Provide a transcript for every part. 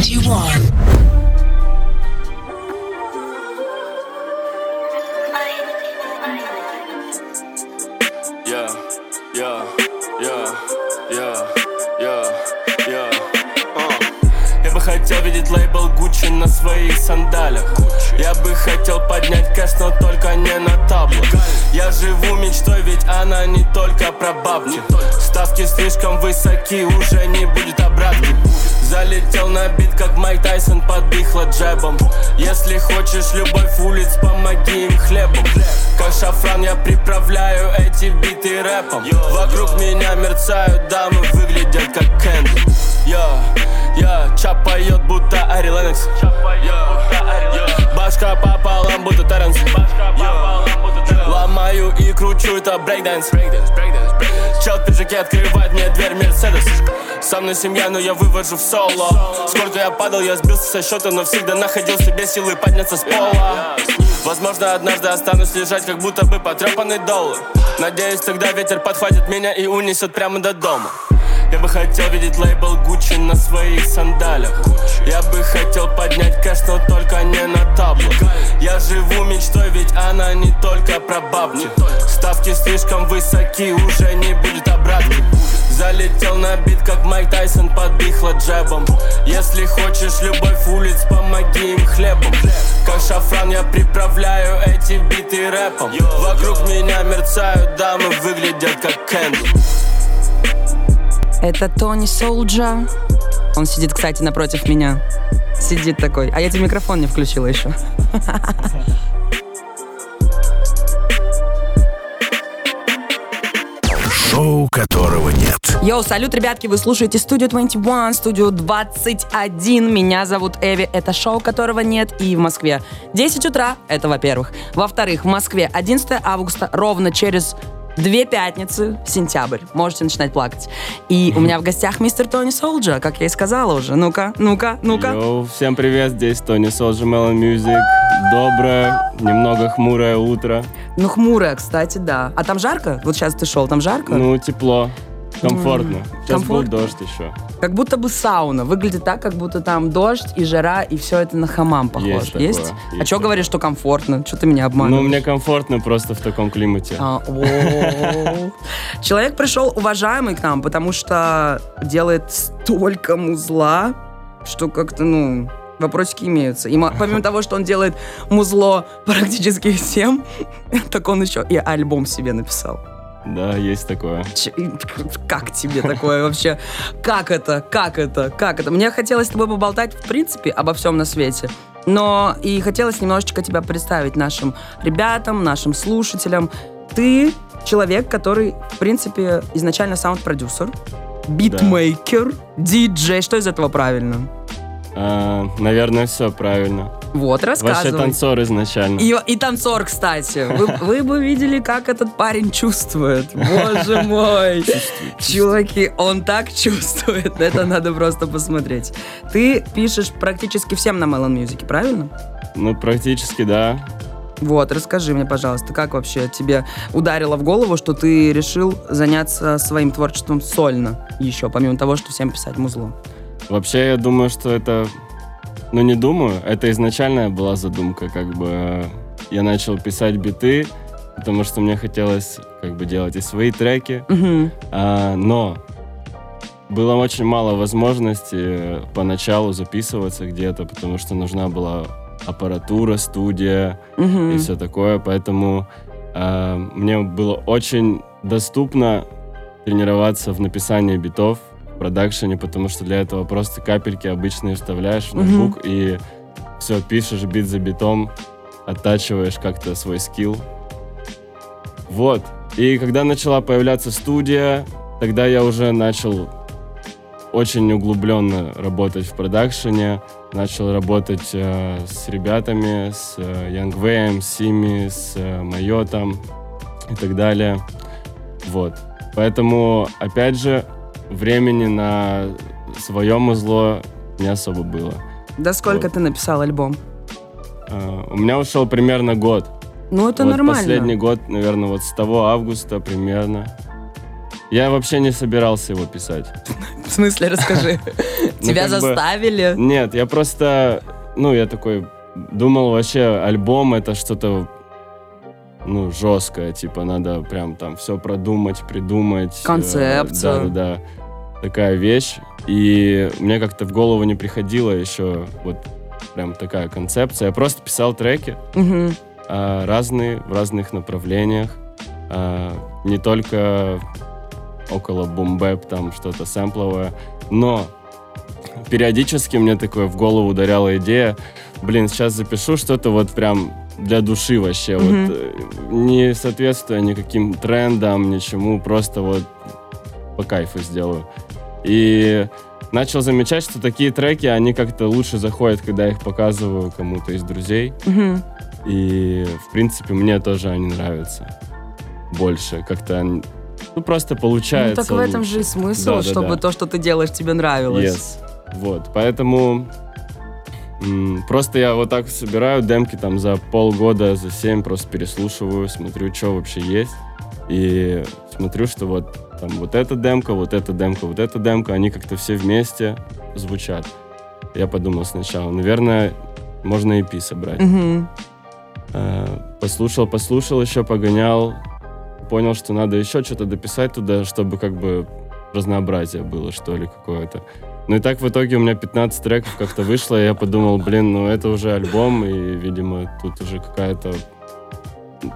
21. хотел видеть лейбл Гуччи на своих сандалях. Я бы хотел поднять кэш, но только не на табло. Я живу мечтой, ведь она не только про бабки. Ставки слишком высоки, уже не будет обратки Залетел на бит, как Майк Тайсон подбихла джебом. Если хочешь любовь улиц, помоги им хлебом. Как шафран я приправляю эти биты рэпом. Вокруг меня мерцают дамы, выглядят как кэнди. Я, я, чап поет, будто Ари Леннокс Башка пополам, будто Терренс. Ломаю и кручу, это брейкдэнс Чел в пиджаке открывает мне дверь Мерседес. Со мной семья, но я вывожу в соло. Сколько я падал, я сбился со счета Но всегда находил себе силы подняться с пола. Возможно, однажды останусь лежать, как будто бы потрепанный доллар Надеюсь, тогда ветер подхватит меня и унесет прямо до дома. Я бы хотел видеть лейбл Гуччи на своих сандалях. Я бы хотел поднять кэш, но только не на табло живу мечтой, ведь она не только про бабки. Ставки слишком высоки, уже не будет обратки. Залетел на бит, как Майк Тайсон подбихла джебом Если хочешь любовь улиц, помоги им хлебом. Как шафран я приправляю эти биты рэпом. Вокруг меня мерцают дамы, выглядят как кэнди. Это Тони Солджа. Он сидит, кстати, напротив меня. Сидит такой. А я тебе микрофон не включила еще. Шоу, которого нет. Йоу, салют, ребятки, вы слушаете студию 21, студию 21. Меня зовут Эви, это шоу, которого нет, и в Москве 10 утра, это во-первых. Во-вторых, в Москве 11 августа, ровно через Две пятницы, сентябрь. Можете начинать плакать. И у меня в гостях мистер Тони Солджа, как я и сказала уже. Ну-ка, ну-ка, ну-ка. Йоу, всем привет, здесь Тони Солджа, Melon Music. Доброе, немного хмурое утро. Ну, хмурое, кстати, да. А там жарко? Вот сейчас ты шел, там жарко? Ну, тепло. Комфортно. Сейчас Комфорт? будет дождь еще. Как будто бы сауна. Выглядит так, как будто там дождь и жара, и все это на хамам похоже. Есть? Такое, есть? есть а что говоришь, что комфортно? Что ты меня обманываешь? Ну, мне комфортно просто в таком климате. А, Человек пришел уважаемый к нам, потому что делает столько музла, что как-то, ну, вопросики имеются. И помимо того, что он делает музло практически всем, так он еще и альбом себе написал. Да, есть такое. Ч- как тебе такое вообще? Как это? Как это? Как это? Мне хотелось с тобой поболтать, в принципе, обо всем на свете. Но и хотелось немножечко тебя представить нашим ребятам, нашим слушателям. Ты человек, который, в принципе, изначально саунд-продюсер, битмейкер, диджей. Что из этого правильно? А, наверное, все правильно. Вот, рассказывай. Вообще танцор изначально. И, и танцор, кстати. Вы, вы бы видели, как этот парень чувствует. Боже мой. Чуваки, он так чувствует. Это надо просто посмотреть. Ты пишешь практически всем на Melon Music, правильно? Ну, практически, да. Вот, расскажи мне, пожалуйста, как вообще тебе ударило в голову, что ты решил заняться своим творчеством сольно еще, помимо того, что всем писать музло? Вообще, я думаю, что это... Ну, не думаю, это изначальная была задумка, как бы я начал писать биты, потому что мне хотелось как бы делать и свои треки, mm-hmm. а, но было очень мало возможностей поначалу записываться где-то, потому что нужна была аппаратура, студия mm-hmm. и все такое, поэтому а, мне было очень доступно тренироваться в написании битов, продакшене, потому что для этого просто капельки обычные вставляешь в ноутбук и все, пишешь бит за битом, оттачиваешь как-то свой скилл. Вот. И когда начала появляться студия, тогда я уже начал очень углубленно работать в продакшене, начал работать э, с ребятами, с э, с Сими, с э, Майотом и так далее. Вот. Поэтому, опять же, времени на свое музло не особо было. Да сколько вот. ты написал альбом? Uh, у меня ушел примерно год. Ну, это вот нормально. Последний год, наверное, вот с того августа примерно. Я вообще не собирался его писать. В смысле, расскажи. Ну, Тебя заставили? Нет, я просто, ну, я такой думал вообще альбом это что-то, ну, жесткое, типа надо прям там все продумать, придумать. э, Концепцию. Да, да, да. Такая вещь. И мне как-то в голову не приходила еще вот прям такая концепция. Я просто писал треки Мгм. а, разные, в разных направлениях. А, не только около бумбэп, там что-то сэмпловое, но периодически мне такое в голову ударяла идея, блин, сейчас запишу что-то вот прям для души вообще, Мгм. вот э, не соответствуя никаким трендам, ничему, просто вот по кайфу сделаю. И начал замечать, что такие треки, они как-то лучше заходят, когда я их показываю кому-то из друзей. Мгм. И, в принципе, мне тоже они нравятся больше. Как-то, они- ну, просто Ну получается так в этом лучше. же и смысл, Да, да, чтобы да. то, что ты делаешь, тебе нравилось. Yes. Вот, поэтому м, просто я вот так собираю демки там за полгода, за семь, просто переслушиваю, смотрю, что вообще есть. И смотрю, что вот там вот эта демка, вот эта демка, вот эта демка, они как-то все вместе звучат. Я подумал сначала, наверное, можно EP собрать. Э, Послушал, послушал, еще погонял. Понял, что надо еще что-то дописать туда, чтобы как бы разнообразие было, что ли, какое-то. Ну и так в итоге у меня 15 треков как-то вышло, и я подумал, блин, ну это уже альбом, и, видимо, тут уже какая-то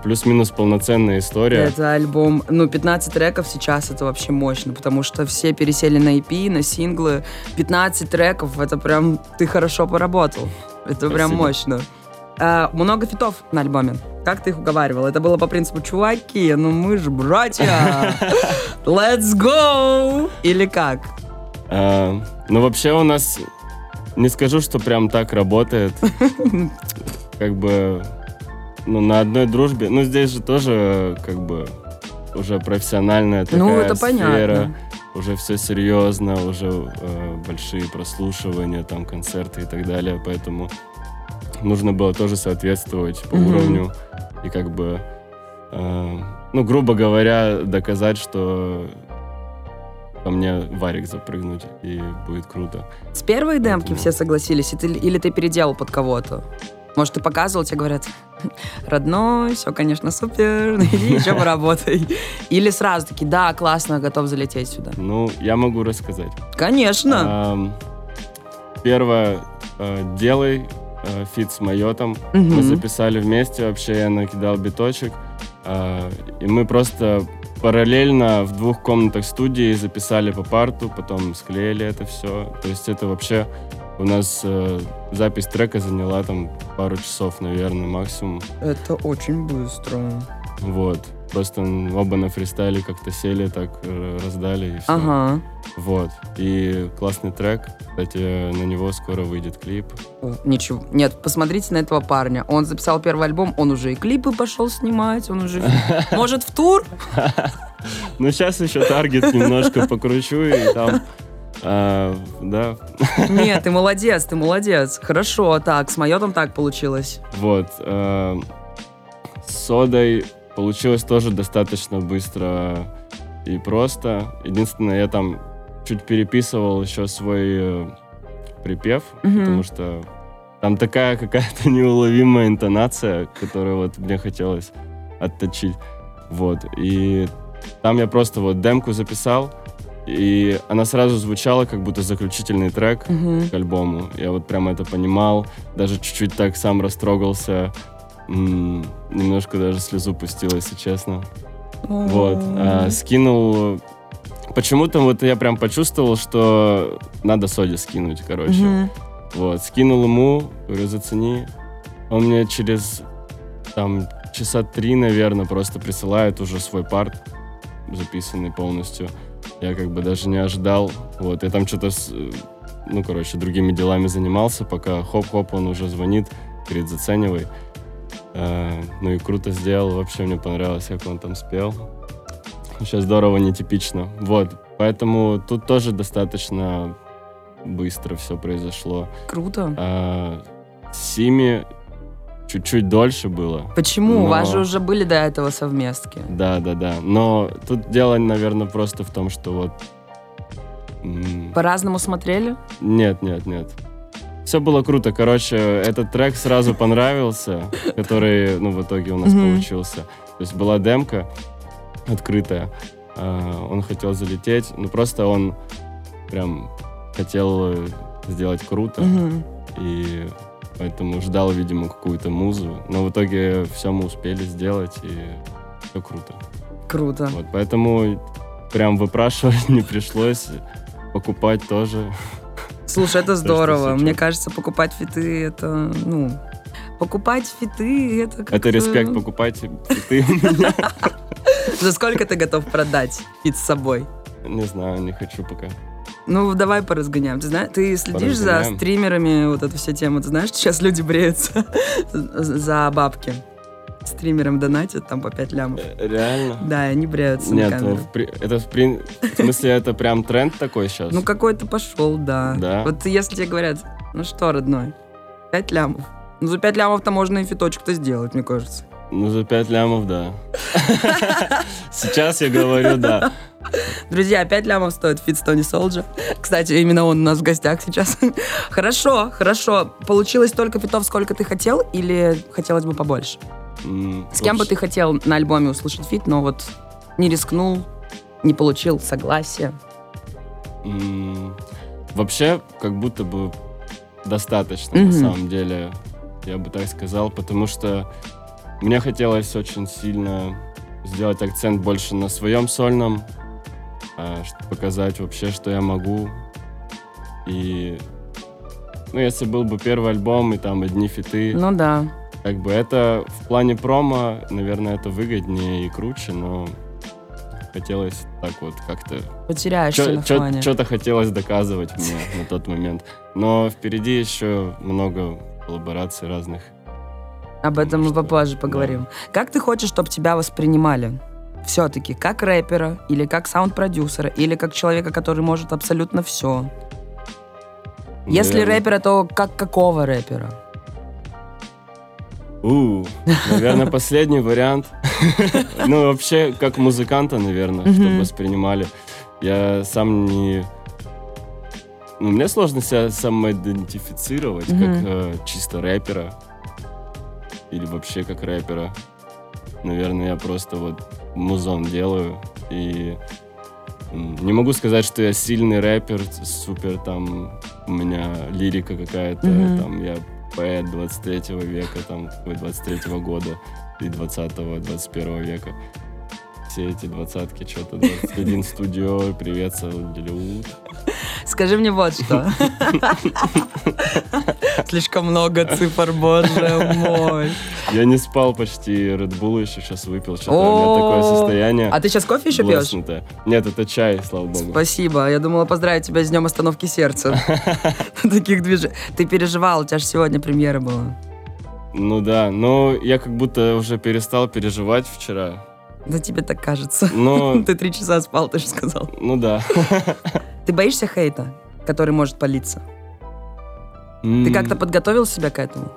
плюс-минус полноценная история. Это альбом, ну, 15 треков сейчас это вообще мощно, потому что все пересели на EP, на синглы. 15 треков, это прям ты хорошо поработал. Это прям Спасибо. мощно. А, много фитов на альбоме. Как ты их уговаривал? Это было по принципу, чуваки, ну мы же братья. Let's go! Или как? А, ну вообще у нас, не скажу, что прям так работает. Как бы, ну на одной дружбе. Ну здесь же тоже как бы уже профессиональная такая Ну, это сфера. понятно. Уже все серьезно, уже э, большие прослушивания, там концерты и так далее. Поэтому нужно было тоже соответствовать по Мгм. уровню и как бы, э, ну грубо говоря, доказать, что по мне варик запрыгнуть, и будет круто. С первой демки Поэтому- все согласились, или ты переделал под кого-то? Может, ты показывал, тебе говорят, родной, все, конечно, супер, иди еще поработай. Или сразу таки, да, классно, готов залететь сюда. Ну, я могу рассказать. Конечно. Первое, э, делай э, фит с Майотом. Мы записали вместе, вообще я накидал биточек. а, И мы просто параллельно в двух комнатах студии записали по парту, потом склеили это все. То есть это вообще у нас э, запись трека заняла там пару часов, наверное, максимум. Это очень быстро. Вот. Просто оба на фристайле как-то сели, так э, раздали и все. Ага. Вот. И классный трек. Кстати, на него скоро выйдет клип. О, Ничего. Нет, посмотрите на этого парня. Он записал первый альбом, он уже и клипы пошел снимать, он уже... Может, в тур? Ну, сейчас еще таргет немножко покручу, и там... а, да, Нет, ты молодец, ты молодец. Хорошо, так, с Майотом так получилось. вот. а, С содой получилось тоже достаточно быстро и просто. Единственное, я там чуть переписывал еще свой э, припев, Мгм. потому что там такая какая-то неуловимая интонация, которую вот мне хотелось отточить. Вот. И там я просто вот демку записал, и она сразу звучала как будто заключительный трек Мгм. к альбому. Я вот прям это понимал, даже чуть-чуть так сам растрогался, М, немножко даже слезу пустил, если честно. Вот. А, скинул... Почему-то вот я прям почувствовал, что надо Соде скинуть, короче. Мгм. Вот, скинул ему, говорю, зацени. Он мне через там часа три, наверное, просто присылает уже свой парт, записанный полностью. Я как бы даже не ожидал. Вот, я там что-то, с, э, ну, короче, другими делами занимался, пока хоп-хоп, он уже звонит, говорит, заценивай. Э, ну и круто сделал, вообще мне понравилось, как он там спел. Вообще здорово, нетипично. Вот, поэтому тут тоже достаточно быстро все произошло. Круто. А, Сими чуть-чуть дольше было. Почему? У вас но- же уже были до этого совместки. Да, да, да. Но тут дело, наверное, просто в том, что вот По-разному смотрели? Нет, нет, нет. Все было круто. Короче, этот трек сразу понравился, который, ну, в итоге у нас получился. То есть была демка открытая. а, Он хотел залететь, ну, просто он прям хотел э, сделать круто. И поэтому ждал, видимо, какую-то музу. Но в итоге все мы успели сделать, и все круто. Круто. Вот, поэтому прям выпрашивать не пришлось. Покупать тоже. Слушай, это здорово. Мне кажется, покупать фиты это, ну, покупать фиты это как Это респект, покупать ты. За сколько ты готов продать фит с собой? Не знаю, не хочу пока. Ну, давай поразгоняем. Ты знаешь, ты следишь за стримерами, вот эту все тему. Ты знаешь, сейчас люди бреются за бабки. Стримерам донатят там по 5 лямов. Э, Реально? Да, они бреются на Нет, камеру. в при- это в, при- в смысле это прям тренд такой сейчас? Ну, какой-то пошел, да. Да? Вот если тебе говорят, ну что, родной, 5 лямов. Ну, за 5 лямов-то можно и фиточек-то сделать, мне кажется. Ну, за 5 лямов, да. Сейчас я говорю, да. Друзья, 5 лямов стоит фит Тони Солджа. Кстати, именно он у нас в гостях сейчас. хорошо, хорошо. Получилось столько фитов, сколько ты хотел, или хотелось бы побольше? М, С кем бы ты хотел на альбоме услышать фит, но вот не рискнул, не получил согласия? М, Вообще, как будто бы достаточно, на самом деле, я бы так сказал, потому что мне хотелось очень сильно сделать акцент больше на своем сольном, а, показать вообще, что я могу. И, ну, если был бы первый альбом и там одни фиты, Ну да. как бы это в плане промо, наверное, это выгоднее и круче, но хотелось так вот как-то Потеряешься на фоне. что-то хотелось доказывать мне на тот момент. Но впереди еще много коллабораций разных. Об этом мы попозже поговорим. Как ты хочешь, чтобы тебя воспринимали? Все-таки как рэпера, или как саунд-продюсера, или как человека, который может абсолютно все. Если Наверное- рэпера, то как какого рэпера? У, наверное, последний вариант. Ну, вообще, как музыканта, наверное, чтобы воспринимали. Я сам не... Ну, мне сложно себя самоидентифицировать как э, чисто рэпера. Или вообще как рэпера. Наверное, я просто вот музон делаю. И не могу сказать, что я сильный рэпер, супер там, у меня лирика какая-то, Мгм. там я поэт 23 века, там, ой, 23 года и 20 21 века. Все эти двадцатки, что-то 21 студио, привет, Салют. Скажи мне вот что. Слишком много цифр, боже мой. Я не спал почти, Red Bull еще сейчас выпил, что-то у меня такое состояние. А ты сейчас кофе еще пьешь? Нет, это чай, слава богу. Спасибо. Я думала поздравить тебя с днем остановки сердца. Таких движений. Ты переживал, у тебя же сегодня премьера была. Ну да, но я как будто уже перестал переживать вчера. Да тебе так кажется. Но, Ты три часа спал, ты же сказал. ну да. Ты боишься хейта, который может палиться? Ты как-то подготовил себя к этому?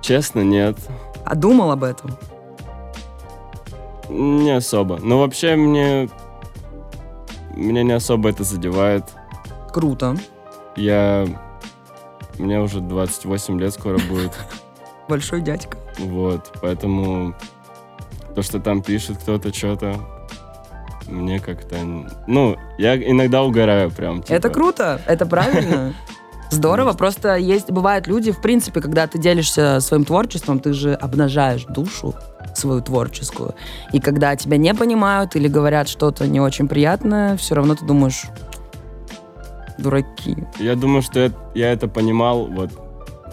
Честно, нет. А думал об этом? Не особо. Но вообще мне... Меня не особо это задевает. Круто. Я... Мне уже 28 лет скоро будет. Большой дядька. Вот, поэтому то, что там пишет кто-то что-то, мне как-то... Ну, я иногда угораю прям. типа. Это круто, это правильно. Здорово, просто есть, бывают люди, в принципе, когда ты делишься своим творчеством, ты же обнажаешь душу свою творческую. И когда тебя не понимают или говорят что-то не очень приятное, все равно ты думаешь, дураки. Я думаю, что я, я это понимал, вот,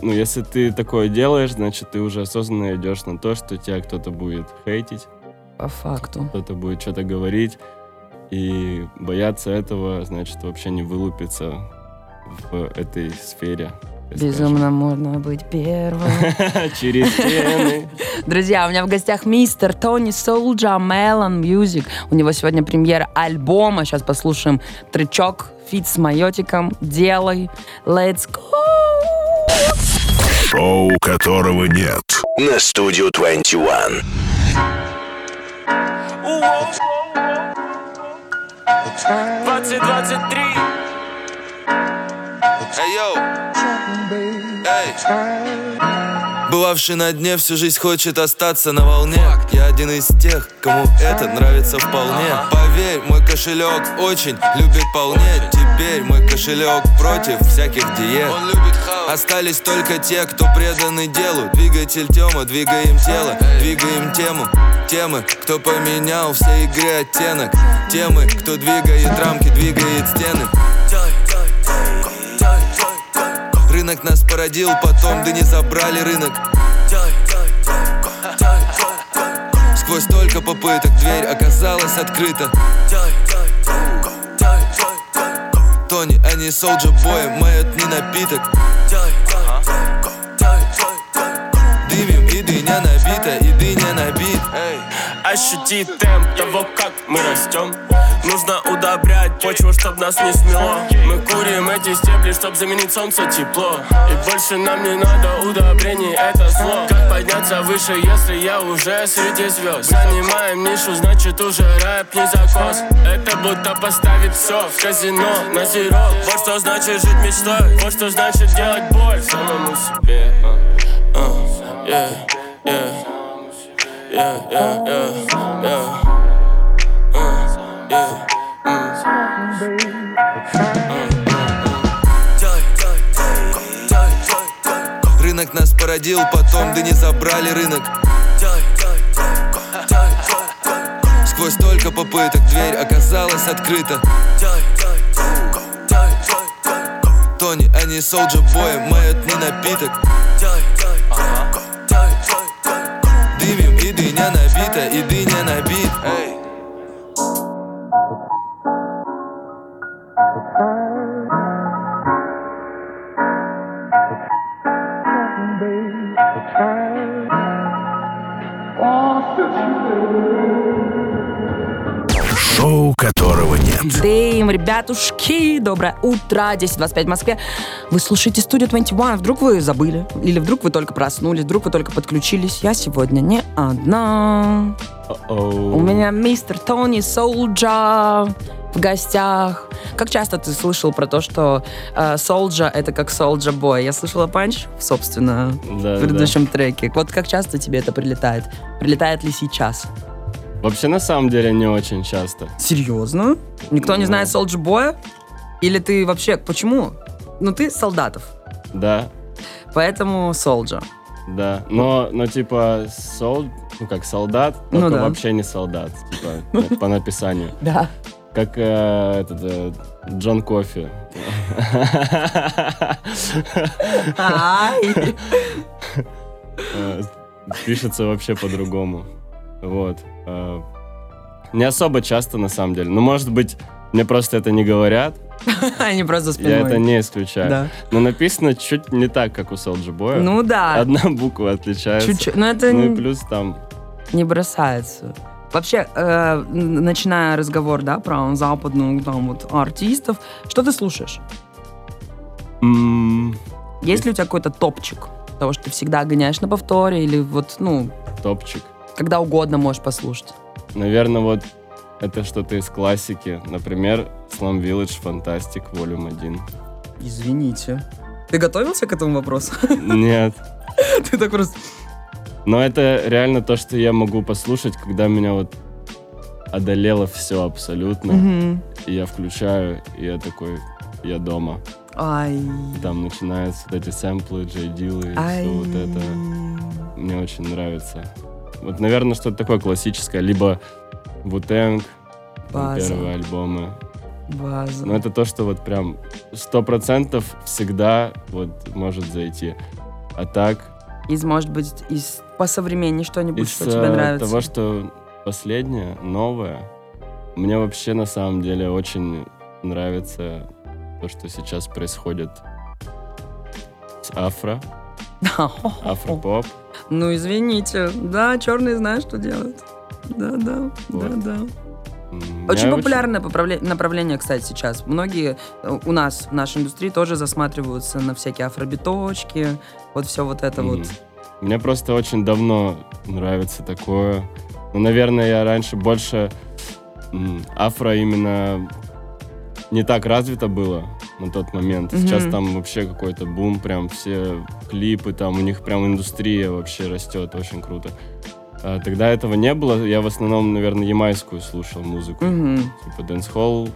ну, если ты такое делаешь, значит, ты уже осознанно идешь на то, что тебя кто-то будет хейтить, По факту. кто-то будет что-то говорить, и бояться этого, значит, вообще не вылупиться в этой сфере. так скажем. Безумно можно быть первым. Через стены. Друзья, у меня в гостях мистер Тони Солджа, Melon Music. У него сегодня премьера альбома. Сейчас послушаем тречок фит с Майотиком. Делай. Let's go. Шоу, которого нет. на студию 21. 2023 Эй, йоу. Эй. Бывавший на дне всю жизнь хочет остаться на волне. Я один из тех, кому это нравится вполне. Поверь, мой кошелек очень любит полнеть. Теперь мой кошелек против всяких диет. Остались только те, кто преданы делу. Двигатель Тёма, двигаем тело, двигаем тему Темы, кто поменял все игры оттенок. Темы, кто двигает рамки, двигает стены Рынок нас породил, потом да не забрали рынок. Сквозь столько попыток дверь оказалась открыта. Тони, не Солджа Бой, мает не напиток Ощути темп того, как мы растем. Нужно удобрять почву, чтоб нас не смело. Мы курим эти стебли, чтоб заменить солнце тепло. И больше нам не надо удобрений, это зло. Как подняться выше, если я уже среди звезд? Занимаем нишу, значит уже рэп не закос. Это будто поставить все в казино на зеро. Вот что значит жить мечтой, вот что значит делать боль. Самому себе А, а, yeah, yeah. Рынок нас породил, потом да не забрали рынок. Сквозь столько попыток дверь оказалась открыта. Тони, не Солджа Бой, мает не напиток доброе утро, 10.25 в Москве. Вы слушаете студию 21. Вдруг вы забыли? Или вдруг вы только проснулись? Вдруг вы только подключились? Я сегодня не одна. У меня мистер Тони Солджа в гостях. Как часто ты слышал про то, что Солджа это как Солджа Бой? Я слышала панч, собственно, Да, в предыдущем треке. Вот как часто тебе это прилетает? Прилетает ли сейчас? Вообще, на самом деле, не очень часто. Серьезно? Никто не Ну. знает Солджа Боя? Или ты вообще... Почему? Ну, ты солдатов, Да, поэтому Солджа. да. Но, но типа, сол, ну как солдат, Ну только да. вообще не солдат, типа, по написанию. Да. Как э, этот э, Джон Кофи. Э, Пишется вообще по-другому. Вот. Э, Не особо часто, на самом деле. Ну, может быть, мне просто это не говорят. Они просто спиной. Я это не исключаю. Да. Но написано чуть не так, как у Солджи Боя. Ну да. Одна буква отличается. Чуть-чуть. Но это Ну и плюс там... не бросается. Вообще, э, начиная разговор, да, про западную там вот артистов, что ты слушаешь? м, Есть ли у тебя какой-то топчик того, что ты всегда гоняешь на повторе или вот, ну, Топчик. когда угодно можешь послушать? Наверное, вот это что-то из классики. Например, Slum Village Fantastic Volume 1. Извините. Ты готовился к этому вопросу? Нет. Ты так просто... Но это реально то, что я могу послушать, когда меня вот одолело все абсолютно. Мгм. И я включаю, и я такой, я дома. Ай. И там начинаются вот эти сэмплы, Джей Дилы и Ай. все вот это. Мне очень нравится. Вот, наверное, что-то такое классическое. Либо Вутенг, База. первые альбомы. База. Но это то, что вот прям сто процентов всегда вот может зайти. А так, Из, может быть, из по современнее что-нибудь, из что тебе э, нравится? того, что последнее, новое, мне вообще на самом деле очень нравится то, что сейчас происходит с афро, афропоп. Ну, извините. Да, черные знают, что делают. Да, да, Вот. да, да. Очень меня популярное поправле- направление, кстати, сейчас. Многие э, у нас, в нашей индустрии, тоже засматриваются на всякие афробиточки, вот все вот это Мгм. вот. Мне просто очень давно нравится такое. Ну, наверное, я раньше больше м, афро именно не так развито было. на тот момент. Сейчас там вообще какой-то бум, прям все клипы, там у них прям индустрия вообще растет, очень круто. А тогда этого не было, я в основном, наверное, ямайскую слушал музыку. Мгм. Типа дэнс-холл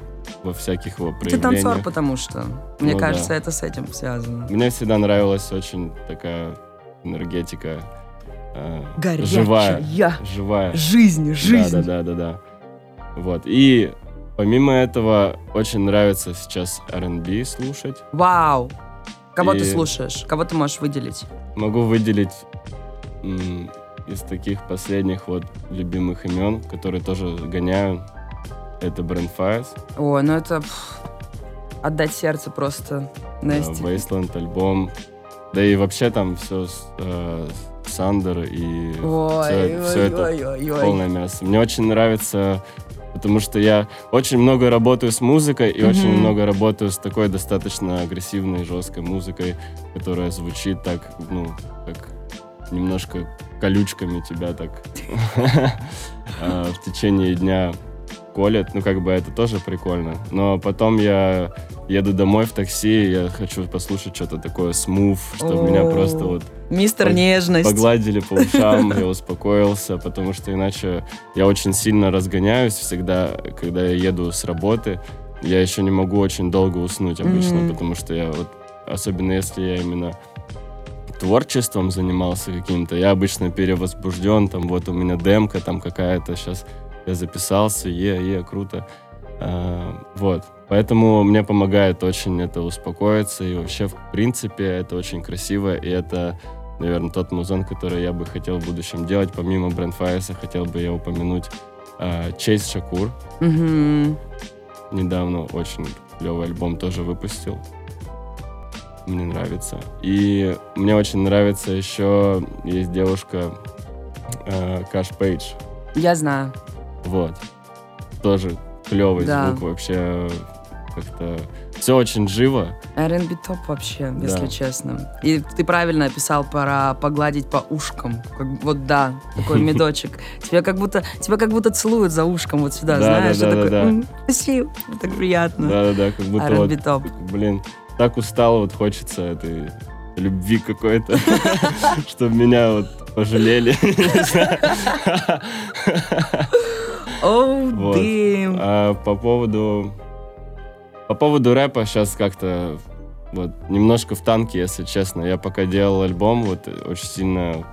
во всяких его Ты танцор, проявлениях. потому что. Мне Ну кажется, да. это с этим связано. Мне всегда нравилась очень такая энергетика. э, Горячая. Живая. Живая. Жизнь, жизнь. Да, да, да, да, да. Вот. И помимо этого, очень нравится сейчас R&B слушать. Вау. Кого ты И- слушаешь? Кого ты можешь выделить? Могу выделить из таких последних вот любимых имен, которые тоже гоняю. Это Brand Fires, Ой, ну это пф, отдать сердце просто. э, Насти. Wasteland альбом. Да и вообще там все Сандер и Ой, всё- ой, всё это ой, ой, ой. полное мясо. Мне очень нравится, потому что я очень много работаю с музыкой и очень Мгм. много работаю с такой достаточно агрессивной, жесткой музыкой, которая звучит так, ну, как немножко колючками тебя так а, в течение дня колет. Ну, как бы это тоже прикольно. Но потом я еду домой в такси, я хочу послушать что-то такое смув, чтобы меня просто вот Мистер Нежность. Погладили по ушам, я успокоился, потому что иначе я очень сильно разгоняюсь всегда, когда я еду с работы. Я еще не могу очень долго уснуть обычно, потому что я вот, особенно если я именно творчеством занимался каким-то, я обычно перевозбужден, там вот у меня демка там какая-то, сейчас я записался, е, е, круто. А, вот. Поэтому мне помогает очень это успокоиться, и вообще, в принципе, это очень красиво, и это, наверное, тот музон, который я бы хотел в будущем делать. Помимо Брендфайса хотел бы я упомянуть а, Чейз Шакур. Мгм. Недавно очень клевый альбом тоже выпустил. Мне нравится. И мне очень нравится еще, есть девушка э, Каш Пейдж. Я знаю. Вот. Тоже клевый Да. звук вообще как-то... Все очень живо. R&B топ вообще, Да. если честно. И ты правильно описал про погладить по ушкам. Как- вот да, такой медочек. Тебя как будто тебя как будто целуют за ушком вот сюда, Да, знаешь, да, да, такой, да, да. «М, спасибо, так приятно. Да-да-да, как будто вот, R&B топ. блин, так устал, вот хочется этой любви какой-то, чтобы меня вот пожалели. Оу. А по поводу... По поводу рэпа сейчас как-то вот немножко в танке, если честно. Я пока делал альбом, вот очень сильно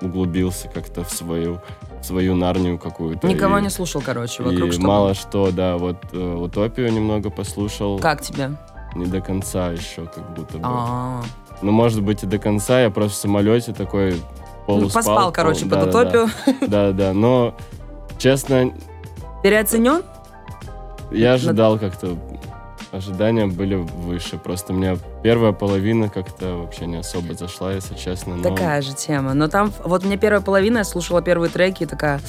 углубился как-то в свою, в свою нарнию какую-то. Никого И- не слушал, короче, И вокруг что мало что, да, вот э, утопию немного послушал. Как тебе? Не до конца еще, как будто бы. А, Ну, может быть, и до конца. Я просто в самолете такой ну, полуспал. поспал, короче, под утопию. Да-да, но, честно, Переоценен? я ожидал как-то... Ожидания были выше. Просто мне первая половина как-то вообще не особо зашла, если честно. но- Такая же тема. Но там, вот мне первая половина, я слушала первые треки и такая,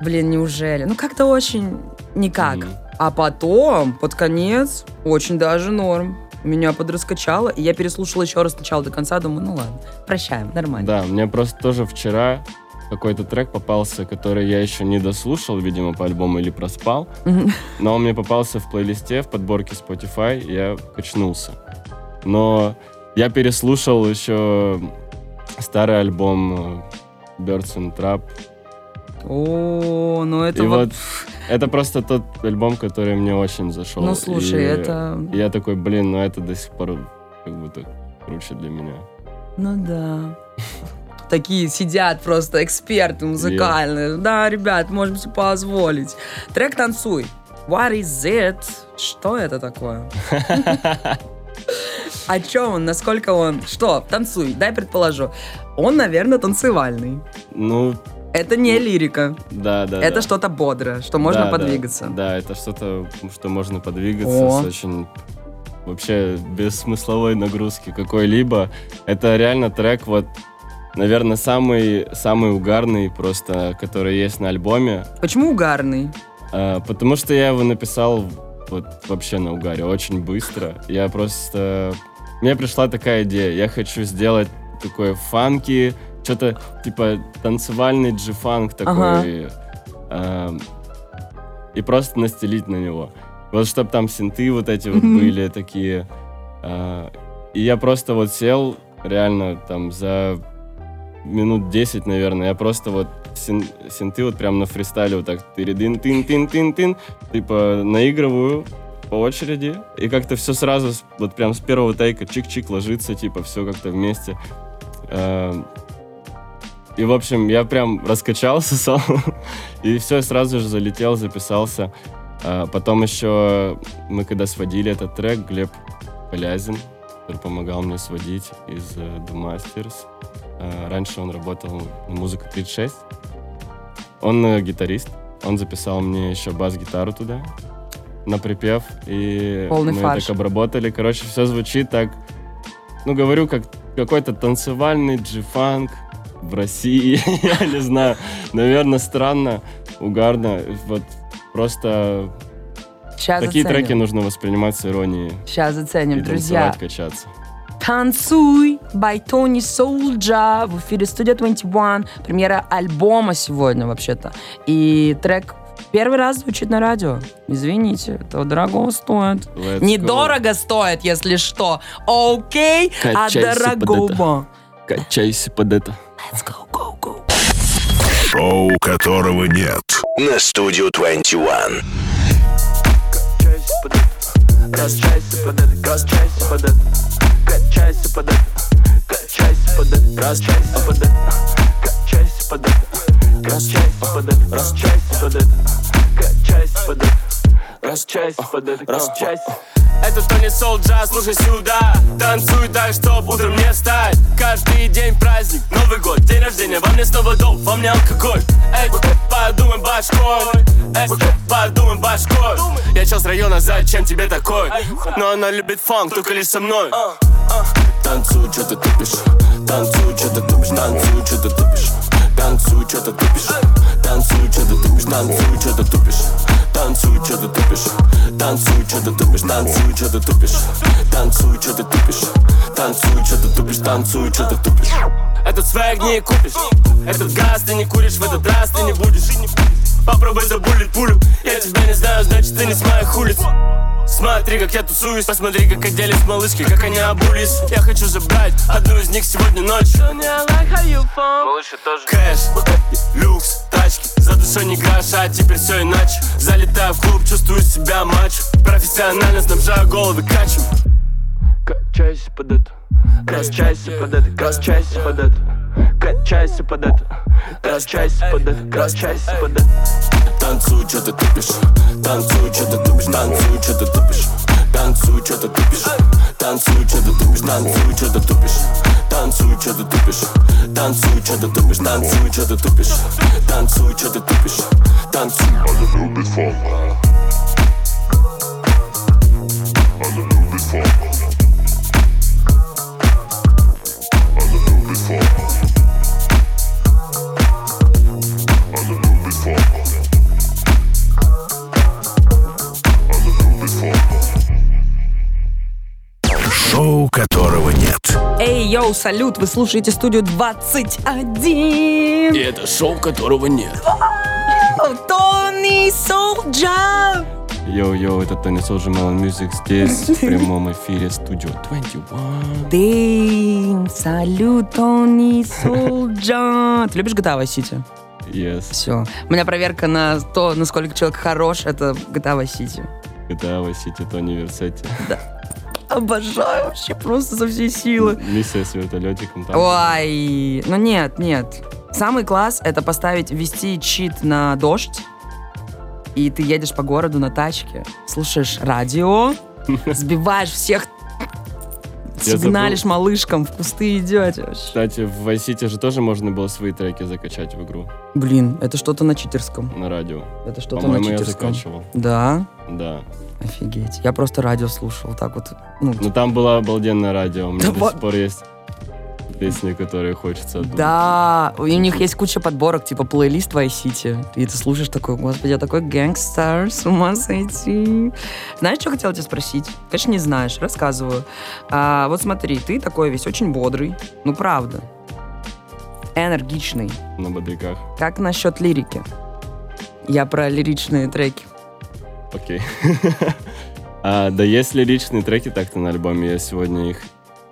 блин, неужели? Ну, как-то очень никак. Мгм. А потом, под конец, очень даже норм. Меня подраскачало, и я переслушала еще раз сначала до конца, думаю, ну ладно, прощаем, нормально. Да, мне просто тоже вчера какой-то трек попался, который я еще не дослушал, видимо, по альбому или проспал. Но он мне попался в плейлисте, в подборке Spotify, и я качнулся. Но я переслушал еще старый альбом э, Birds and Trap. О, ну это и вот... вот это просто тот альбом, который мне очень зашел. Ну, слушай, И это... Я такой, блин, ну это до сих пор как будто круче для меня. Ну да. Такие сидят просто эксперты музыкальные. Да, ребят, можем себе позволить. Трек «Танцуй». What is it? Что это такое? О чем он? Насколько он? Что? Танцуй. Дай предположу. Он, наверное, танцевальный. Ну, Это не лирика. да, да. Это да. что-то бодрое, что можно Да, да, подвигаться. Да, это что-то, что можно подвигаться О. с очень вообще без смысловой нагрузки какой-либо. Это реально трек вот, наверное, самый, самый угарный просто, который есть на альбоме. Почему угарный? А, потому что я его написал вот вообще на угаре, очень быстро. Я просто... Мне пришла такая идея, я хочу сделать такой фанки, что-то типа танцевальный джи-фанк такой, Ага. эм, и просто настелить на него. Вот чтобы там синты вот эти вот были такие. А, и я просто вот сел, реально, там за минут 10, наверное, я просто вот син- синты вот прям на фристайле вот так тыридин тин тин тин тин типа наигрываю по очереди, и как-то все сразу, вот прям с первого тейка чик-чик ложится, типа все как-то вместе. И, в общем, я прям раскачался сам, и все, сразу же залетел, записался. А потом еще мы когда сводили этот трек, Глеб Полязин, который помогал мне сводить из э, The Masters. А, Раньше он работал на «Музыка 36». Он э, гитарист. Он записал мне еще бас-гитару туда на припев. И Полный мы фарш. так обработали. Короче, все звучит так, ну, говорю, как какой-то танцевальный джифанк в России. Я не знаю. Наверное, странно, угарно. Вот просто Сейчас такие заценим. треки нужно воспринимать с иронией. Сейчас заценим, И друзья. качаться. Танцуй by Tony Soulja в эфире Студия 21. Премьера альбома сегодня вообще-то. И трек первый раз звучит на радио. Извините, это дорого стоит. Let's Недорого стоит, если что. Окей, а Качайся под дорогого. Качайся под это. Let's go, go, go. Шоу которого нет. на студию 21. Качайся под это, раскачайся под это, раскачайся под это, качайся под это, качайся под это, раскачайся под это, качайся под это, раскачайся под это, качайся под это, раскачайся под это, раскачайся. Это Тони Солджа, слушай сюда. Танцуй так, чтоб утром не встать Каждый день праздник, Новый год, день рождения. Во мне снова доп, во мне алкоголь. Эй, подумай башкой. Эй, подумай башкой. Я чел с района, зачем тебе такой? Но она любит фанк, только лишь со мной. Танцуй, что ты тупишь? Танцуй, что ты тупишь? Танцуй, что ты тупишь? Танцуй, что ты тупишь? Танцуй, что ты тупишь? Танцуй, что ты тупишь Танцуй, что ты тупишь? Танцуй, что ты тупишь? Танцуй, что ты тупишь? Танцуй, что ты тупишь? Танцуй, что ты тупишь? Танцуй, что ты тупишь? Этот свек не купишь. Этот газ ты не куришь В этот раз ты не будешь. Попробуй забулить пулю. Я тебя не знаю, значит ты не с моих улиц. Смотри, как я тусуюсь. Посмотри, как оделись малышки, как они обулись. Я хочу забрать одну из них сегодня ночью. Малыши тоже. Кэш, люкс, За душой не гроша, а теперь все иначе. Залетаю в клуб, чувствую себя мачо. Профессионально снабжаю головы качем. Качайся под это, раскачайся под это, раскачайся под это, качайся под это, раскачайся под это, раскачайся под это. Танцуй, что ты тупишь? Танцуй, что ты тупишь? Танцуй, что ты тупишь? Танцуй, что ты тупишь Танцуй, что ты тупишь Танцуй, что ты тупишь Танцуй, что ты тупишь Танцуй, что ты тупишь Танцуй, что ты тупишь Танцуй, что ты тупишь Танцуй Шоу Йоу, салют, вы слушаете студию 21. И это шоу, которого нет Тони Солджа. Йоу-йоу, это Тони Солджи Melon Music здесь, в прямом эфире студио 21. День, салют, Тони Солджа. Ты любишь GTA Vice City? Yes, Все. У меня проверка на то, насколько человек хорош, это GTA Vice City. GTA Vice City, Тони Версетти. Обожаю вообще просто со всей силы. Миссия с вертолетиком там. Ой, ну нет, нет. Самый класс это поставить, ввести чит на дождь, и ты едешь по городу на тачке, слушаешь радио, сбиваешь всех, Сигналишь малышкам, в кусты идете. Кстати, в Vice City же тоже можно было свои треки закачать в игру Блин, это что-то на читерском. на радио. Это что-то на По-моему, я читерском. закачивал. Да, Да. офигеть. Я просто радио слушал, так вот. Ну, Ну там было обалденное радио. У меня Да до сих пор есть песни, которые хочется. Да, у них есть куча подборок, типа плейлист Vice City. И ты слушаешь такой, господи, я такой гэнгстер, с ума сойти. Знаешь, что хотела тебя спросить? Конечно, не знаешь, рассказываю. А, вот смотри, ты такой весь очень бодрый, ну правда, энергичный. На бодряках. Как насчет лирики? Я про лиричные треки. Окей. А, да есть ли личные треки так-то на альбоме? Я сегодня их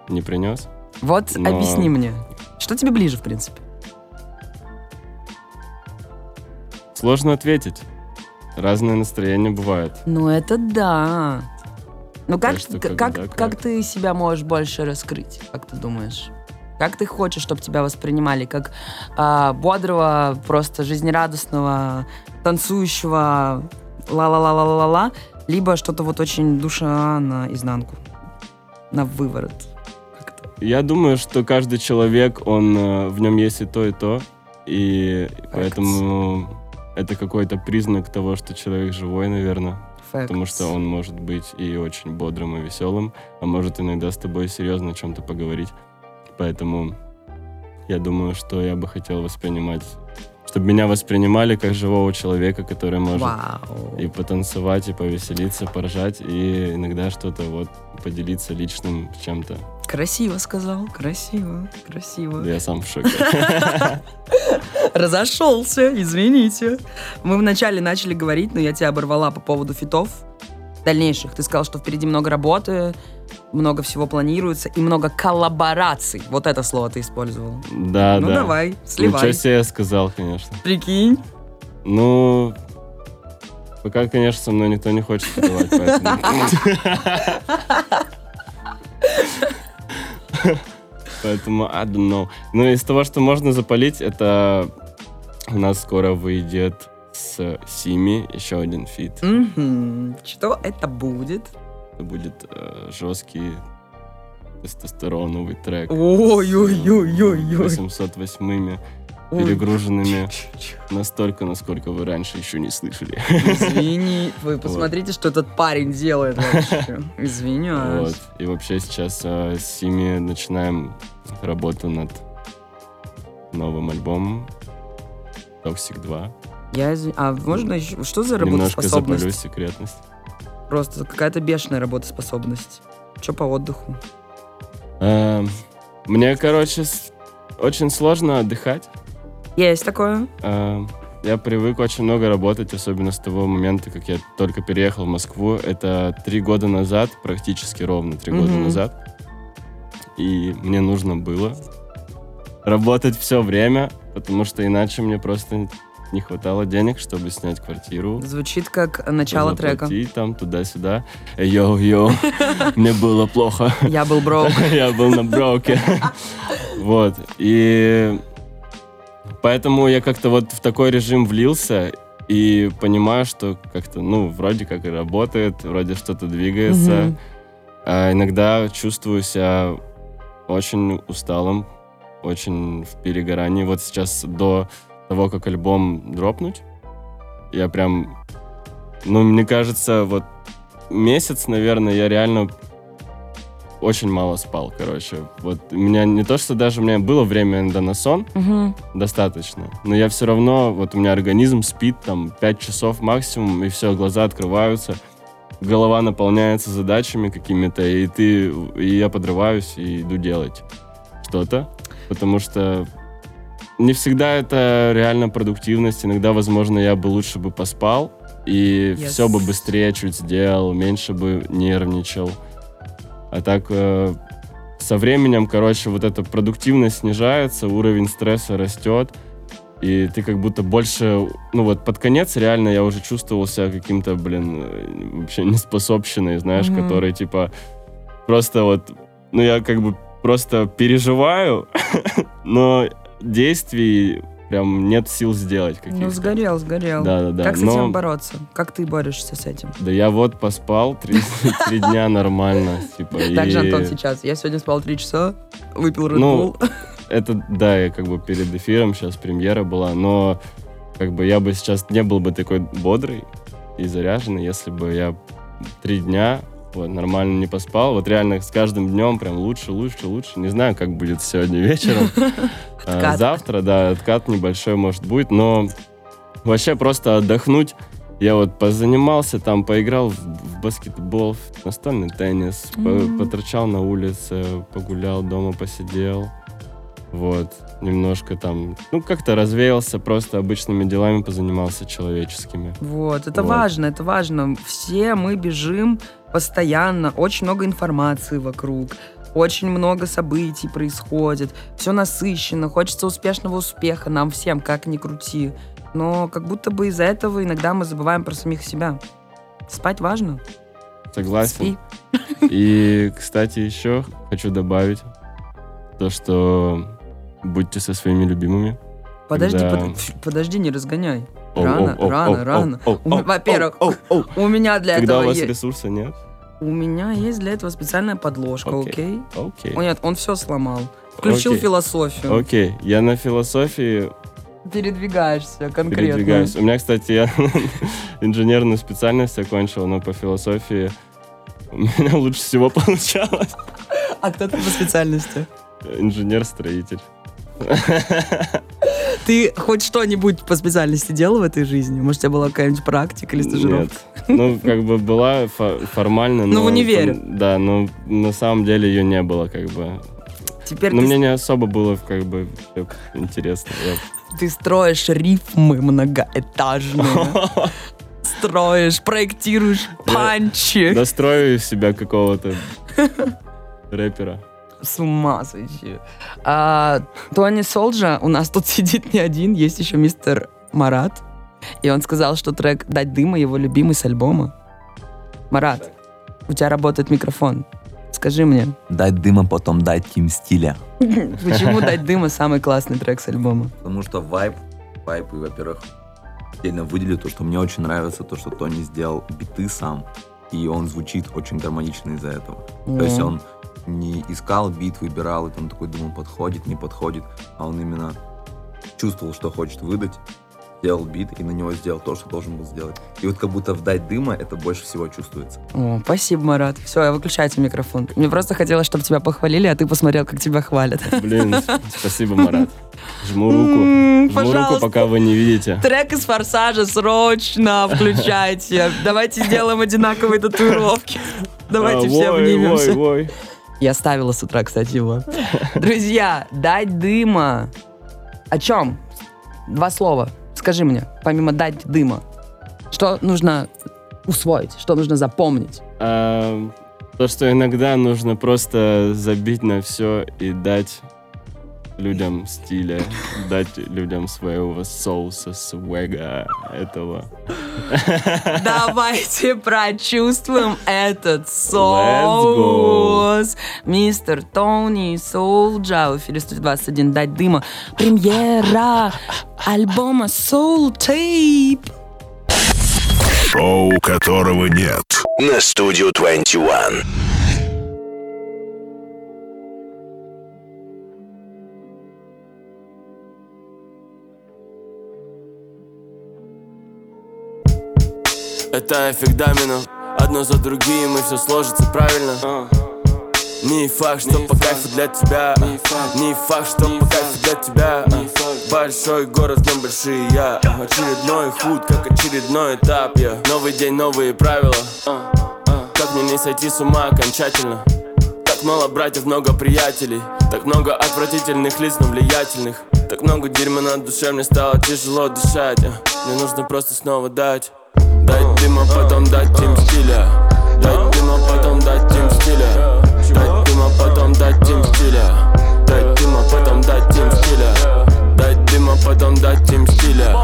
не принес. Вот Но- объясни мне, что тебе ближе, в принципе? Сложно ответить. Разные настроения бывают. Ну, это да. Ну, как, что к- когда как, как. как ты себя можешь больше раскрыть, как ты думаешь? Как ты хочешь, чтобы тебя воспринимали? Как а, бодрого, просто жизнерадостного, танцующего ла-ла-ла-ла-ла-ла, либо что-то вот очень душа на изнанку, на выворот. Я думаю, что каждый человек, он э, в нем есть и то, и то. И поэтому это какой-то признак того, что человек живой, наверное. Потому Facts. что он может быть и очень бодрым и веселым, а может иногда с тобой серьезно о чем-то поговорить. Поэтому я думаю, что я бы хотел воспринимать, чтобы меня воспринимали как живого человека, который может Вау. и потанцевать, и повеселиться, поржать, и иногда что-то вот поделиться личным чем-то. Красиво сказал, красиво, красиво. Я сам в шоке. Разошелся, извините. Мы вначале начали говорить, но я тебя оборвала по поводу фитов дальнейших. Ты сказал, что впереди много работы, много всего планируется и много коллабораций. Вот это слово ты использовал. Да, ну да. давай, сливай. Ничего себе я сказал, конечно. Прикинь. Ну, пока, конечно, со мной никто не хочет подавать, поэтому... Поэтому, I don't know. Ну, из того, что можно запалить, это у нас скоро выйдет с Сими еще один фит. Что это будет? Это будет э, жесткий тестостероновый трек. Ой-ой-ой-ой-ой. 808 Ой. Перегруженными настолько, насколько вы раньше еще не слышали. Извини, вы посмотрите, что этот парень делает вообще. Извиняюсь. Вот. И вообще сейчас э, с Сими начинаем работу над новым альбомом Toxic 2. Я изв- А можно еще... Что за Немножко запалю работоспособность? секретность. Просто какая-то бешеная работоспособность. Че по отдыху? Эм, Мне, короче, очень сложно отдыхать. Есть такое. Эм, Я привык очень много работать, особенно с того момента, как я только переехал в Москву. Это три года назад, практически ровно три года Мгм. назад. И мне нужно было работать все время, потому что иначе мне просто не хватало денег, чтобы снять квартиру. Звучит как начало трека. заплатить там туда-сюда. Йоу-йоу, мне было плохо. Я был broke. Я был на broke. Вот. И поэтому я как-то вот в такой режим влился и понимаю, что как-то, ну, вроде как и работает, вроде что-то двигается. Мгм. А иногда чувствую себя очень усталым, очень в перегорании. Вот сейчас до того, как альбом дропнуть, я прям, ну, мне кажется, вот месяц, наверное, я реально очень мало спал, короче. Вот у меня не то, что даже у меня было время иногда на сон, Мгм. достаточно. Но я все равно, вот у меня организм спит там 5 часов максимум, и все, глаза открываются, голова наполняется задачами какими-то, и ты, и я подрываюсь и иду делать что-то, потому что не всегда это реально продуктивность. Иногда, возможно, я бы лучше бы поспал и Yes. все бы быстрее чуть сделал, меньше бы нервничал. А так э, со временем, короче, вот эта продуктивность снижается, уровень стресса растет, и ты как будто больше, ну вот под конец реально я уже чувствовал себя каким-то, блин, э, вообще неспособщиной, знаешь, Мгм. который типа просто вот, ну я как бы просто переживаю, но действий прям нет сил сделать каких-то. Ну, сгорел, сгорел. Да-да-да, Как с но- этим бороться? Как ты борешься с этим? Да я вот поспал три, три дня нормально, типа. Так же, Антон, сейчас. Я сегодня спал три часа, выпил Red Ну. Это, да, я как бы перед эфиром, сейчас премьера была, но как бы я бы сейчас не был бы такой бодрый и заряженный, если бы я три дня вот, нормально не поспал. Вот реально с каждым днем прям лучше, лучше, лучше. Не знаю, как будет сегодня вечером. А. Завтра, да, откат небольшой может быть, но вообще просто отдохнуть. Я вот позанимался там, поиграл в, баскетбол, в настольный теннис, поторчал на улице, погулял, дома посидел. Вот, немножко там, ну, как-то развеялся, просто обычными делами позанимался человеческими. Вот, это Вот. важно, это важно. Все мы бежим постоянно, очень много информации вокруг, очень много событий происходит, все насыщенно, хочется успешного успеха нам всем, как ни крути. Но как будто бы из-за этого иногда мы забываем про самих себя. Спать важно. Согласен. Спи. И, кстати, еще хочу добавить то, что будьте со своими любимыми. Подожди, Когда- под- подожди, не разгоняй. Рано, рано, рано. Во-первых, у меня для Когда этого у вас е- ресурса нет, У меня есть для этого специальная подложка, Окей. окей? О, нет, он все сломал. Включил Окей. философию. Окей, я на философии Передвигаешься конкретно. передвигаюсь. У меня, кстати, я инженерную специальность окончил, но по философии у меня лучше всего получалось. А кто ты по специальности? Инженер-строитель. Ты хоть что-нибудь по специальности делал в этой жизни? Может, у тебя была какая-нибудь практика или стажировка? Нет. Ну, как бы была фо- формально, но... Ну, в универе. Да, но на самом деле ее не было, как бы. Теперь Но ты, мне не особо было, как бы, интересно. Я- ты строишь рифмы многоэтажные. Строишь, проектируешь панчи. Дострою себя какого-то рэпера. С ума сойти. А, Тони Солджа у нас тут сидит не один, есть еще мистер Марат. И он сказал, что трек «Дать дыма» его любимый с альбома. Марат, у тебя работает микрофон. Скажи мне, Дать дыма, потом дать тим стиля. почему «Дать дыма» самый классный трек с альбома? Потому что вайб, вайб, и, во-первых, отдельно выделю то, что мне очень нравится, то, что Тони сделал биты сам, и он звучит очень гармонично из-за этого. То есть он не искал бит, выбирал, и там такой думал, подходит, не подходит, а он именно чувствовал, что хочет выдать, сделал бит и на него сделал то, что должен был сделать. И вот как будто вдать дыма это больше всего чувствуется. О, спасибо, Марат. Все, я выключаю тебе микрофон. Мне просто хотелось, чтобы тебя похвалили, а ты посмотрел, как тебя хвалят. Блин, спасибо, Марат. Жму руку. Жму руку, пока вы не видите. Трек из «Форсажа» срочно включайте. Давайте сделаем одинаковые татуировки. Давайте А, все обнимемся. Я ставила с утра, кстати, его. Друзья, дать дыма. О чем? Два слова. Скажи мне, помимо дать дыма, что нужно усвоить, что нужно запомнить? А, То, что иногда нужно просто забить на все и дать людям стиля, дать людям своего соуса, свега этого. Давайте прочувствуем этот соус. Мистер Тони Соулджа в эфире 121 «Дать дыма». Премьера альбома Soul Tape. Шоу которого нет. на студию 21. Это эффект домино. Одно за другим и все сложится правильно. Не факт, что по кайфу для тебя. Не факт, что по кайфу для тебя. Большой город, в нем большие. Я Очередной худ, как очередной этап я. Новый день, новые правила. Как мне не сойти с ума окончательно? Так мало братьев, много приятелей. Так много отвратительных лиц, но влиятельных. Так много дерьма на душе, мне стало тяжело дышать а. Мне нужно просто снова дать Дать дыма, потом дать им стиля. Дать дыма, потом дать им стиля. Дать дыма, потом дать им стиля. Дать дыма, потом дать им стиля. Дать дыма, потом дать им стиля.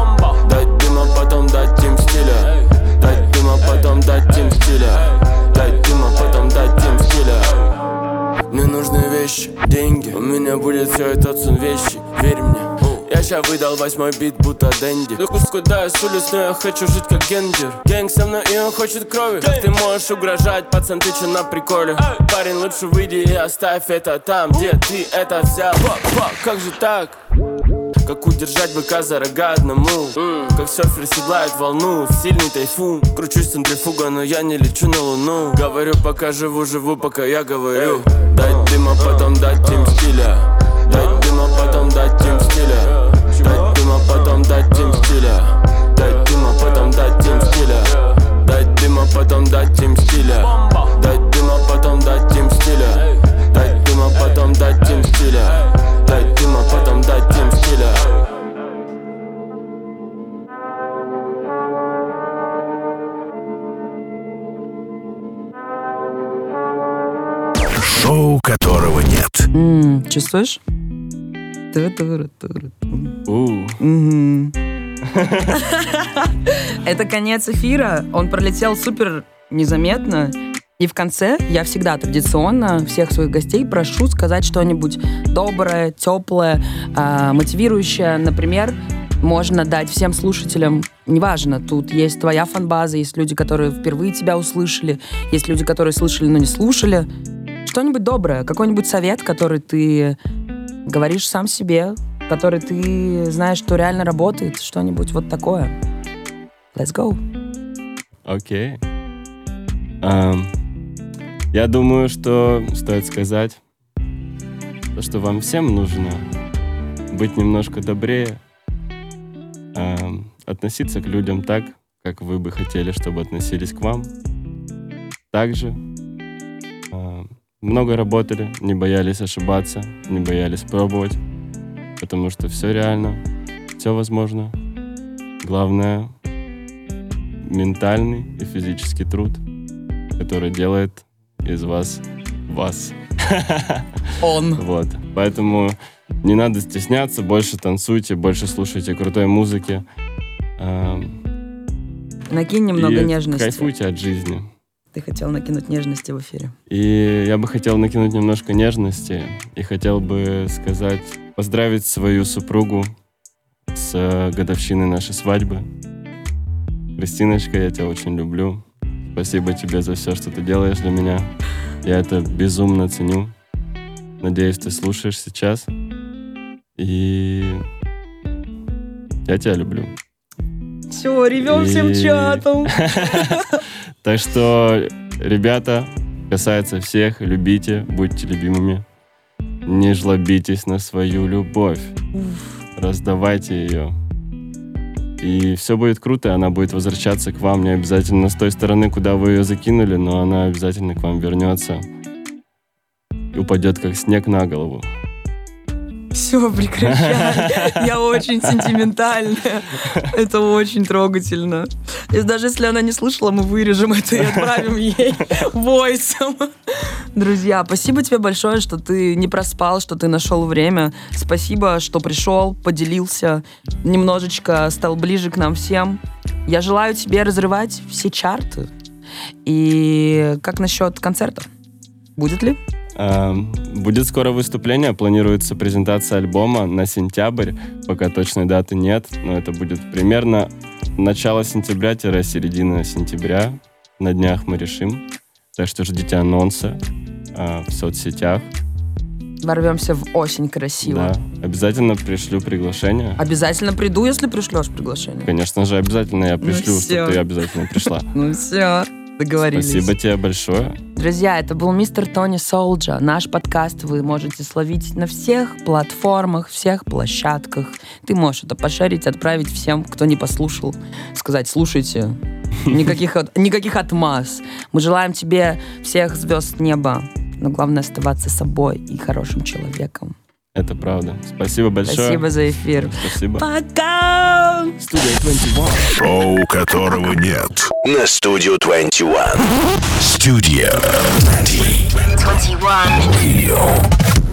Дать дыма, потом дать им стиля. Дать дыма, потом дать им стиля. Дать дыма, потом дать им стиля. Мне нужны вещи, деньги. У меня будет все это цен вещи Верь мне я ща выдал восьмой бит, будто Дэнди Да кус куда я с улиц, но я хочу жить как гендер Гэнг со мной и он хочет крови. Как ты можешь угрожать, пацан, ты че на приколе? Парень, лучше выйди и оставь это там Где ты это взял? Фак, фак, как же так? Как удержать быка за рога одному? М, Как серфер седлает волну? Сильный тайфун Кручусь центрифуга, но я не лечу на луну. Говорю, пока живу, живу, пока я говорю. Дать дыма, потом дать дать им стиля. Дать дыма, потом дать им стиля. Дать дыма, потом дать им стиля. Дать дыма, потом дать им стиля. Дать дыма, потом дать им стиля. Дать дыма, потом дать им стиля. Дать дыма, потом дать им стиля. Шоу которого нет. Mm, чувствуешь? Это конец эфира. Он пролетел супер незаметно. И в конце я всегда традиционно всех своих гостей прошу сказать что-нибудь доброе, теплое, а, мотивирующее. Например, можно дать всем слушателям, неважно, тут есть твоя фанбаза, есть люди, которые впервые тебя услышали, есть люди, которые слышали, но не слушали. Что-нибудь доброе, какой-нибудь совет, который ты говоришь сам себе, который ты знаешь, что реально работает, что-нибудь вот такое. Let's go. окей. Ам, я думаю, что стоит сказать, то, что вам всем нужно быть немножко добрее, ам, относиться к людям так, как вы бы хотели, чтобы относились к вам. Также много работали, не боялись ошибаться, не боялись пробовать, потому что все реально, все возможно. Главное ментальный и физический труд, который делает из вас вас. Он. Вот. Поэтому не надо стесняться, больше танцуйте, больше слушайте крутой музыки. Накинь немного и нежности. Кайфуйте от жизни. Ты хотел накинуть нежности в эфире. И я бы хотел накинуть немножко нежности и хотел бы сказать, поздравить свою супругу с э, годовщиной нашей свадьбы. Кристиночка, я тебя очень люблю. Спасибо тебе за все, что ты делаешь для меня. Я это безумно ценю. Надеюсь, ты слушаешь сейчас. И я тебя люблю. Все, ревем всем И- чатом. Так что, ребята, касается всех, любите, будьте любимыми. Не жлобитесь на свою любовь. Раздавайте ее. И все будет круто, она будет возвращаться к вам. Не обязательно с той стороны, куда вы ее закинули, но она обязательно к вам вернется. И упадет, как снег на голову. Все, прекращай. Я очень сентиментальная. Это очень трогательно. И даже если она не слышала, мы вырежем это и отправим ей войсом. Друзья, спасибо тебе большое, что ты не проспал, что ты нашел время. Спасибо, что пришел, поделился, немножечко стал ближе к нам всем. Я желаю тебе разрывать все чарты. И как насчет концерта? Будет ли? Эм, Будет скоро выступление, планируется презентация альбома на сентябрь, пока точной даты нет, но это будет примерно начало сентября-середина сентября. На днях мы решим, так что ждите анонсы э, в соцсетях. Ворвемся в осень красиво. Да, обязательно пришлю приглашение. Обязательно приду, если пришлешь приглашение. Конечно же, обязательно я пришлю, всё. чтобы ты обязательно пришла. Ну все, договорились. Спасибо тебе большое. Друзья, это был мистер Тони Солджа. Наш подкаст вы можете словить на всех платформах, всех площадках. Ты можешь это пошарить, отправить всем, кто не послушал, сказать, слушайте, никаких, никаких отмаз. Мы желаем тебе всех звезд неба, но главное оставаться собой и хорошим человеком. Это правда. Спасибо большое. Спасибо за эфир. Спасибо. Пока! Студия 21. Шоу, которого нет. На студию 21. Studio 21. Radio.